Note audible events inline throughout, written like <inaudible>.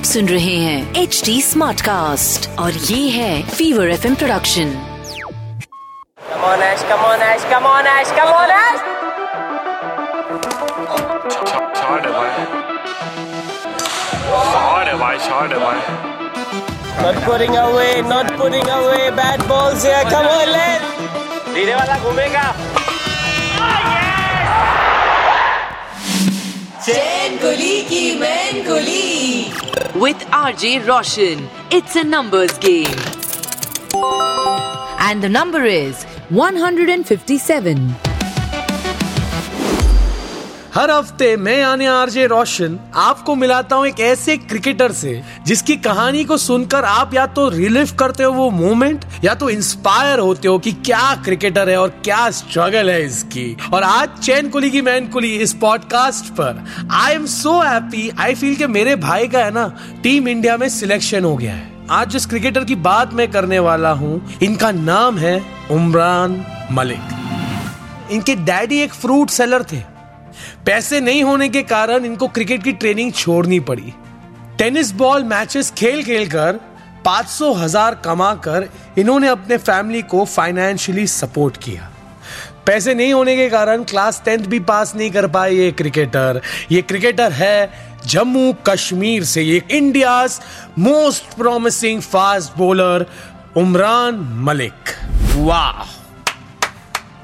आप सुन रहे हैं एच डी स्मार्ट कास्ट और ये है फीवर एफ़ इम प्रोडक्शन कमोनिंग वाला घूमेगा। 10 Guli ki main guli. With RJ Roshan, it's a numbers game. And the number is 157. हर हफ़्ते मैं यानी आरजे रोशन आपको मिलाता हूँ एक ऐसे क्रिकेटर से, जिसकी कहानी को सुनकर आप या तो रिलीव करते हो वो मोमेंट या तो इंस्पायर होते हो कि क्या क्रिकेटर है और क्या स्ट्रगल है इसकी। और आज चैन कुली की मैन कुली इस पॉडकास्ट पर। I am so happy I feel के मेरे भाई का है ना टीम इंडिया में सिलेक्शन हो गया है। आज जिस क्रिकेटर की बात मैं करने वाला हूँ, इनका नाम है उमरान मलिक। इनके डैडी एक फ्रूट सेलर थे। पैसे नहीं होने के कारण इनको क्रिकेट की ट्रेनिंग छोड़नी पड़ी। टेनिस बॉल मैचेस खेल खेल कर पाँच सौ हज़ार कमा कर इन्होंने अपने फैमिली को फाइनेंशियली सपोर्ट किया। पैसे नहीं होने के कारण क्लास टेंथ भी पास नहीं कर पाए ये क्रिकेटर। ये क्रिकेटर है जम्मू कश्मीर से, ये India most promising fast bowler Umran Malik. वाह!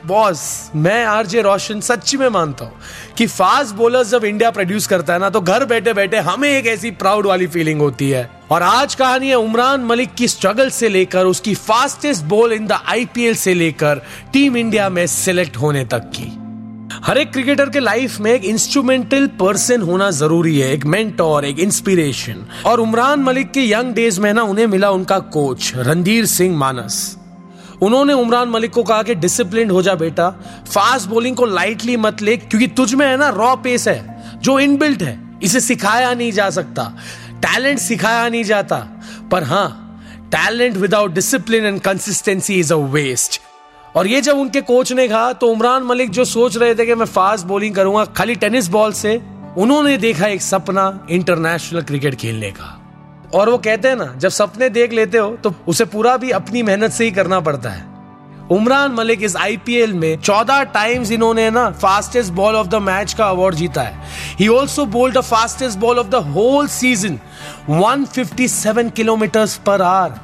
बॉस मैं आरजे रोशन सच्ची में मानता हूँ कि फास्ट बॉलर्स जब इंडिया प्रोड्यूस करता है ना तो घर बैठे बैठे हमें एक ऐसी प्राउड वाली फीलिंग होती है। और आज कहानी है उमरान मलिक की स्ट्रगल से लेकर, उसकी fastest ball in the IPL से लेकर टीम इंडिया में सिलेक्ट होने तक की। हर एक क्रिकेटर के लाइफ में एक इंस्ट्रूमेंटल पर्सन होना ज़रूरी है, एक मेंटोर एक इंस्पिरेशन और उमरान मलिक के यंग डेज़ में ना, उन्हें मिला उनका कोच रणधीर सिंह मानस। उन्होंने उमरान मलिक को कहा कि डिसिप्लिन हो जा बेटा। फास्ट बॉलिंग को लाइटली मत ले, क्योंकि तुझ में है ना रॉ पेस है, जो इनबिल्ट है, इसे सिखाया नहीं जा सकता। टैलेंट सिखाया नहीं जाता। पर हाँ talent without discipline and consistency is a waste और ये जब उनके कोच ने कहा तो उमरान मलिक जो सोच रहे थे कि मैं फास्ट बॉलिंग करूँगा, खाली टेनिस बॉल से, उन्होंने देखा एक सपना इंटरनेशनल क्रिकेट खेलने का। और वो कहते हैं ना, जब सपने देख लेते हो तो उसे पूरा भी अपनी मेहनत से ही करना पड़ता है। उमरान मलिक इस आईपीएल में 14 टाइम्स इन्होंने ना fastest ball of the match का अवार्ड जीता है। He also bowled the fastest ball of the whole season 157 kilometre per hour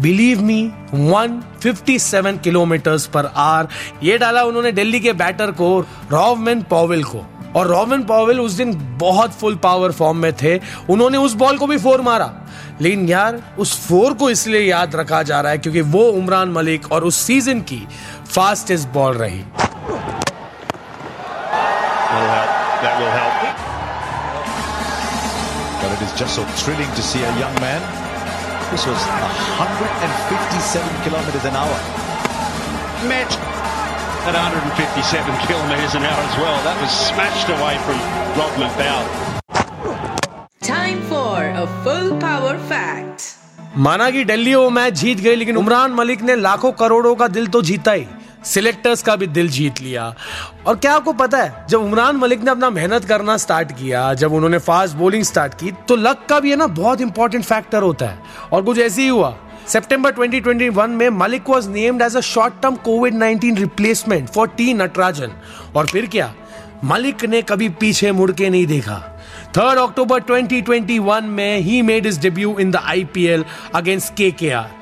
believe me 157 kilometres per hour ये डाला उन्होंने दिल्ली के बैटर को रॉवमैन पॉवेल को। और रॉबिन पॉवेल उस दिन बहुत फुल पावर फॉर्म में थे। उन्होंने उस बॉल को भी फोर मारा। लेकिन यार, उस फोर को इसलिए याद रखा जा रहा है क्योंकि वो उमरान मलिक और उस सीज़न की फास्टेस्ट बॉल रही. But it is just so thrilling to see a young man. This was 157 kilometers an hour. met at 157 kilometres an hour as well. That was smashed away from Rodman Bow. Time for a full power fact. माना कि दिल्ली वो match जीत गई लेकिन उमरान मलिक ने लाखों करोड़ों का दिल तो जीता ही सिलेक्टर्स का भी दिल जीत लिया। और क्या आपको पता है, जब उमरान मलिक ने अपना मेहनत करना स्टार्ट किया, जब उन्होंने फास्ट बॉलिंग स्टार्ट की तो लक का भी है ना, बहुत इंपॉर्टेंट फैक्टर होता है। और कुछ ऐसे ही हुआ। सितंबर 2021 में Malik was named as a short term Covid 19 replacement for T Natarajan और फिर क्या? मलिक ने कभी पीछे मुड़ के नहीं देखा। थर्ड अक्टूबर 2021 में he made his debut in the IPL against KKR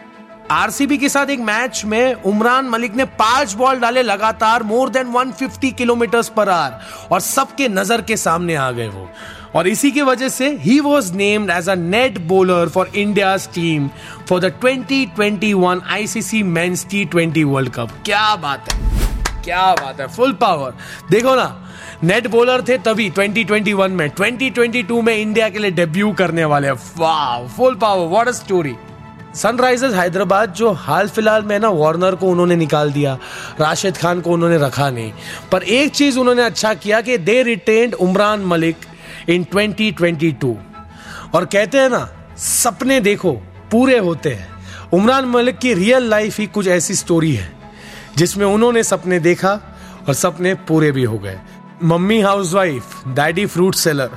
RCB के साथ एक मैच में उमरान मलिक ने पाँच बॉल डाले, लगातार more than 150 kilometre per hour और सबके नज़र के सामने आ गए वो। और इसी की वजह से ही was named as a net bowler for India team for the 2021 ICC men's T twenty World Cup क्या बात है, क्या बात है फुल पावर देखो ना नेट बॉलर थे तभी 2021 में 2022 में इंडिया के लिए डेब्यू करने वाले। वाह full power what a story Sunrisers Hyderabad जो हाल फ़िलहाल में ना, वार्नर को उन्होंने निकाल दिया, राशिद खान को उन्होंने रखा नहीं। पर एक चीज़ उन्होंने अच्छा किया कि they retained Umran Malik in 2022 और कहते हैं ना, सपने देखो, पूरे होते हैं। उमरान मलिक की रियल लाइफ ही कुछ ऐसी स्टोरी है, जिसमें उन्होंने सपने देखा और सपने पूरे भी हो गए। Mummy housewife daddy fruit seller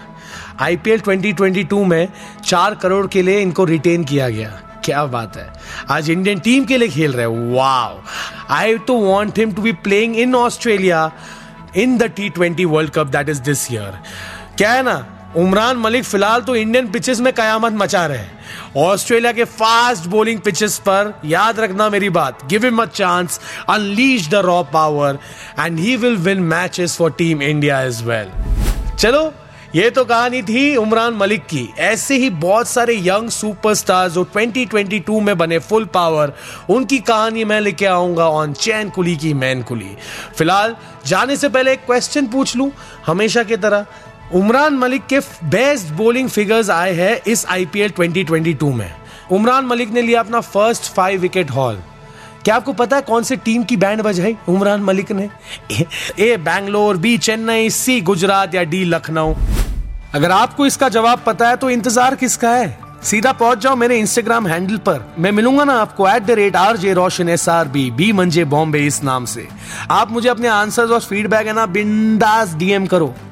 IPL 2022 में चार करोड़ के लिए इनको रिटेन किया गया। क्या बात है? आज इंडियन टीम के लिए खेल रहे wow I do want him to be playing in Australia in the T twenty World Cup that is this year क्या है ना? उमरान मलिक फ़िलहाल तो इंडियन पिचेस में कयामत मचा रहे हैं। ऑस्ट्रेलिया के फास्ट बॉलिंग पिचेस पर याद रखना मेरी बात। Give him a chance unleash the raw power and he will win matches for team India as well चलो ये तो कहानी थी उमरान मलिक की। ऐसे ही बहुत सारे यंग सुपरस्टार जो 2022 में बने फुल पावर, उनकी कहानी मैं लेके आऊँगा ऑन चैन कुली की मैन कुली। फ़िलहाल, जाने से पहले एक क्वेश्चन पूछ लूँ, हमेशा की तरह। उमरान मलिक के बेस्ट बोलिंग फिगर्स आए हैं इस आईपीएल 2022 में। उमरान मलिक ने लिया अपना फ़र्स्ट फाइव विकेट हॉल क्या आपको पता है कौन से टीम की बैंड बजाई उमरान मलिक ने? <laughs> A Bangalore B Chennai C Gujarat या डी लखनऊ अगर आपको इसका जवाब पता है तो इंतज़ार किसका है? सीधा पहुँच जाओ मेरे इंस्टाग्राम हैंडल पर। मैं मिलूँगा ना आपको at the rate R J Roshan S R B B मंजे बॉम्बे इस नाम से। आप मुझे अपने आंसर्स और फीडबैक है ना, बिंदास डीएम करो।